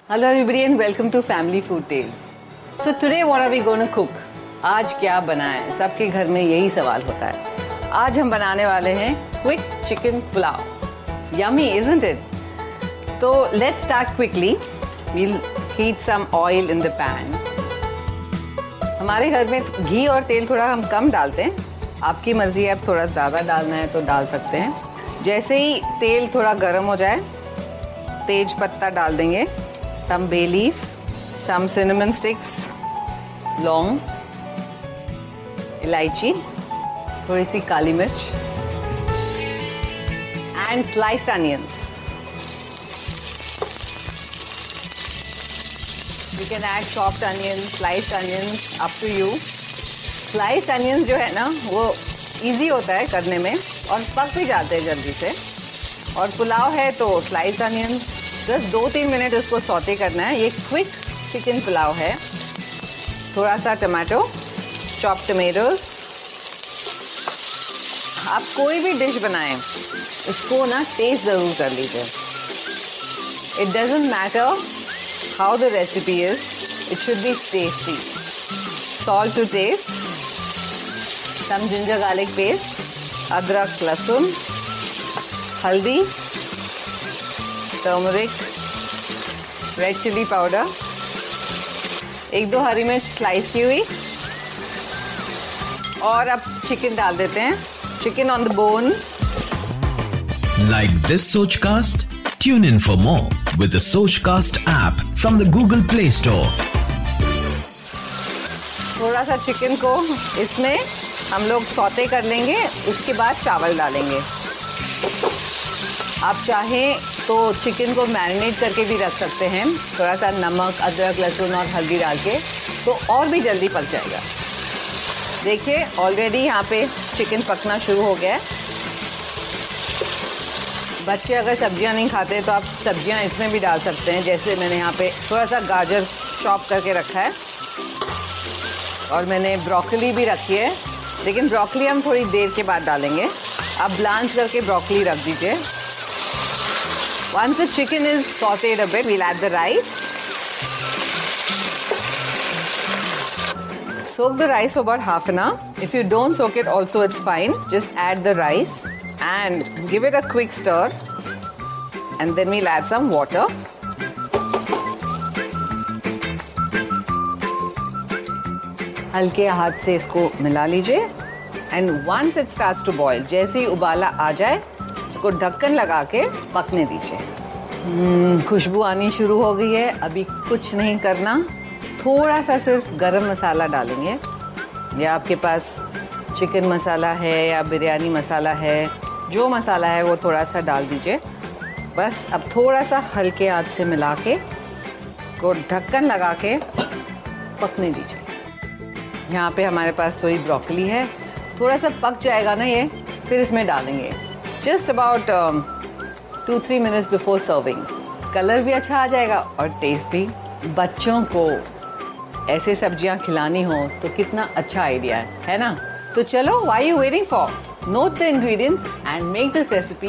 Hello everybody and welcome to family food tales so today what are we going to cook आज क्या बनाएँ सबके घर में यही सवाल होता है। आज हम बनाने वाले हैं quick chicken pulao yummy isn't it तो let's start quickly we'll heat some oil in the pan हमारे घर में घी और तेल थोड़ा हम कम डालते हैं। आपकी मर्ज़ी है आप थोड़ा ज़्यादा डालना है तो डाल सकते हैं। जैसे ही तेल थोड़ा गर्म हो जाए, तेज पत्ता डाल देंगे। Some bay leaf, some cinnamon sticks, लौंग इलायची थोड़ी सी काली मिर्च and sliced onions you can add chopped onions sliced onions up to you sliced onions जो है ना वो इजी होता है करने में और पक भी जाते हैं जल्दी से। और पुलाव है तो स्लाइस्ड अनियंस बस दो तीन मिनट उसको सौते करना है। ये क्विक चिकन पुलाव है। थोड़ा सा टमाटो चॉप टमेटोज आप कोई भी डिश बनाएँ, इसको ना टेस्ट ज़रूर कर लीजिए। It doesn't matter how the recipe is it should be tasty salt to taste some ginger garlic paste अदरक, लहसुन, हल्दी। टर्मरिक रेड चिली पाउडर एक दो हरी मिर्च स्लाइस की हुई और अब चिकन डाल देते हैं chicken on the bone Like this Sochcast? Tune in for more with the Sochcast app from the Google Play Store. थोड़ा सा चिकन को इसमें हम लोग सौते कर लेंगे उसके बाद चावल डालेंगे आप चाहें तो चिकन को मैरिनेट करके भी रख सकते हैं। थोड़ा सा नमक, अदरक, लहसुन और हल्दी डाल के तो और भी जल्दी पक जाएगा। देखिए ऑलरेडी यहाँ पे चिकन पकना शुरू हो गया है। बच्चे अगर सब्ज़ियाँ नहीं खाते तो आप सब्ज़ियाँ इसमें भी डाल सकते हैं, जैसे मैंने यहाँ पे थोड़ा सा गाजर चॉप करके रखा है। और मैंने ब्रोकली भी रखी है। लेकिन ब्रोकली हम थोड़ी देर के बाद डालेंगे। आप ब्लांच करके ब्रोकली रख दीजिए। Once the chicken is sauteed a bit, we'll add the rice. Soak the rice for about half an hour. If you don't soak it, also it's fine. Just add the rice and give it a quick stir. And then we'll add some water. हल्के हाथ से इसको मिला लीजिए and once it starts to boil जैसे ही उबाला आ जाए इसको ढक्कन लगा के पकने दीजिए। हम्म, खुशबू आनी शुरू हो गई है। अभी कुछ नहीं करना। थोड़ा सा सिर्फ़ गरम मसाला डालेंगे। या आपके पास चिकन मसाला है या बिरयानी मसाला है जो मसाला है वो थोड़ा सा डाल दीजिए। बस अब थोड़ा सा हल्के हाथ से मिला के इसको ढक्कन लगा के पकने दीजिए। यहाँ पे हमारे पास थोड़ी ब्रोकली है। थोड़ा सा पक जाएगा ना ये फिर इसमें डालेंगे। Just about two three minutes before serving colour भी अच्छा आ जाएगा और टेस्ट भी। बच्चों को ऐसे सब्ज़ियाँ खिलानी हो तो कितना अच्छा आइडिया है है ना? तो चलो why you waiting for note the ingredients and make this recipe